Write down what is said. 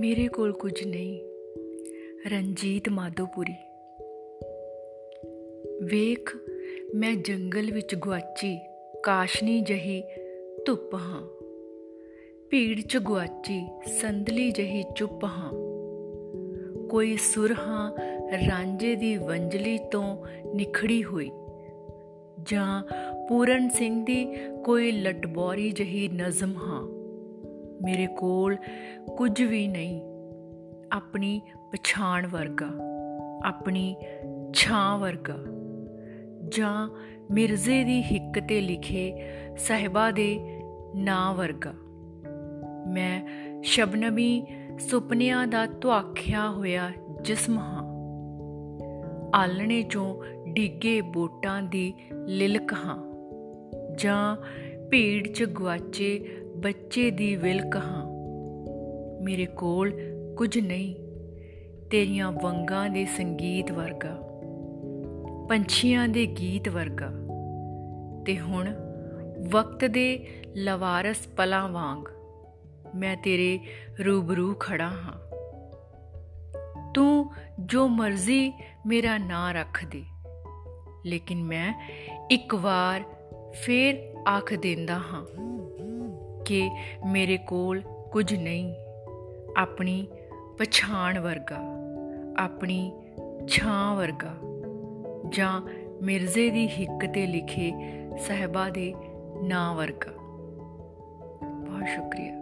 ਮੇਰੇ ਕੋਲ ਕੁਝ ਨਹੀਂ। ਰਣਜੀਤ ਮਾਧੋਪੁਰੀ। ਵੇਖ, ਮੈਂ ਜੰਗਲ ਵਿੱਚ ਗੁਆਚੀ, ਕਾਸ਼ਨੀ ਜਹੀ ਧੁੱਪ ਹਾਂ। ਭੀੜ ਚ ਗੁਆਚੀ ਸੰਦਲੀ ਜਹੀ ਚੁੱਪ ਹਾਂ। ਕੋਈ ਸੁਰ ਹਾਂ, ਰਾਂਝੇ ਦੀ ਵੰਜਲੀ ਤੋਂ ਨਿਖੜੀ ਹੋਈ। ਜਾਂ ਪੂਰਨ ਸਿੰਘ ਦੀ ਕੋਈ ਲਟਬੋਰੀ ਜਹੀ ਨਜ਼ਮ ਹਾਂ। ਮੇਰੇ ਕੋਲ ਕੁਝ ਵੀ ਨਹੀਂ। ਆਪਣੀ ਪਛਾਣ ਵਰਗਾ, ਆਪਣੀ ਛਾਂ ਵਰਗਾ। ਜਾਂ ਮਿਰਜ਼ੇ ਦੀ ਹਿੱਕ ਤੇ ਲਿਖੇ ਸਹਿਬਾ ਦੇ ਨਾਂ ਵਰਗਾ। ਮੈਂ ਸ਼ਬਨਮੀ ਸੁਪਨਿਆਂ ਦਾ ਧੁਆਖਿਆ ਹੋਇਆ ਜਿਸਮ ਹਾਂ। ਆਲਣੇ ਚੋਂ ਡਿੱਗੇ ਬੋਟਾਂ ਦੀ ਲਿਲਕ ਹਾਂ। ਜਾਂ ਭੀੜ 'ਚ ਗਵਾਚੇ ਬੱਚੇ ਦੀ ਵਿਲਕ ਹਾਂ ਮੇਰੇ ਕੋਲ ਕੁਝ ਨਹੀਂ। ਤੇਰੀਆਂ ਵੰਗਾਂ ਦੇ ਸੰਗੀਤ ਵਰਗਾ। ਪੰਛੀਆਂ ਦੇ ਗੀਤ ਵਰਗਾ। ਤੇ ਹੁਣ ਵਕਤ ਦੇ ਲਵਾਰਸ ਪਲਾਂ ਵਾਂਗ ਮੈਂ ਤੇਰੇ ਰੂਬਰੂ ਖੜਾ ਹਾਂ। ਤੂੰ ਜੋ ਮਰਜ਼ੀ ਮੇਰਾ ਨਾਂ ਰੱਖ ਦੇ। ਲੇਕਿਨ ਮੈਂ ਇੱਕ ਵਾਰ ਫੇਰ ਆਖ ਦਿੰਦਾ ਹਾਂ। ਕਿ ਮੇਰੇ ਕੋਲ ਕੁਝ ਨਹੀਂ। ਆਪਣੀ ਪਛਾਣ ਵਰਗਾ, ਆਪਣੀ ਛਾਂ ਵਰਗਾ ਜਾਂ ਮਿਰਜ਼ੇ ਦੀ ਹਿੱਕ ਤੇ ਲਿਖੇ ਸਹਿਬਾ ਦੇ ਨਾਂ ਵਰਗਾ। ਬਹੁਤ ਸ਼ੁਕਰੀਆ।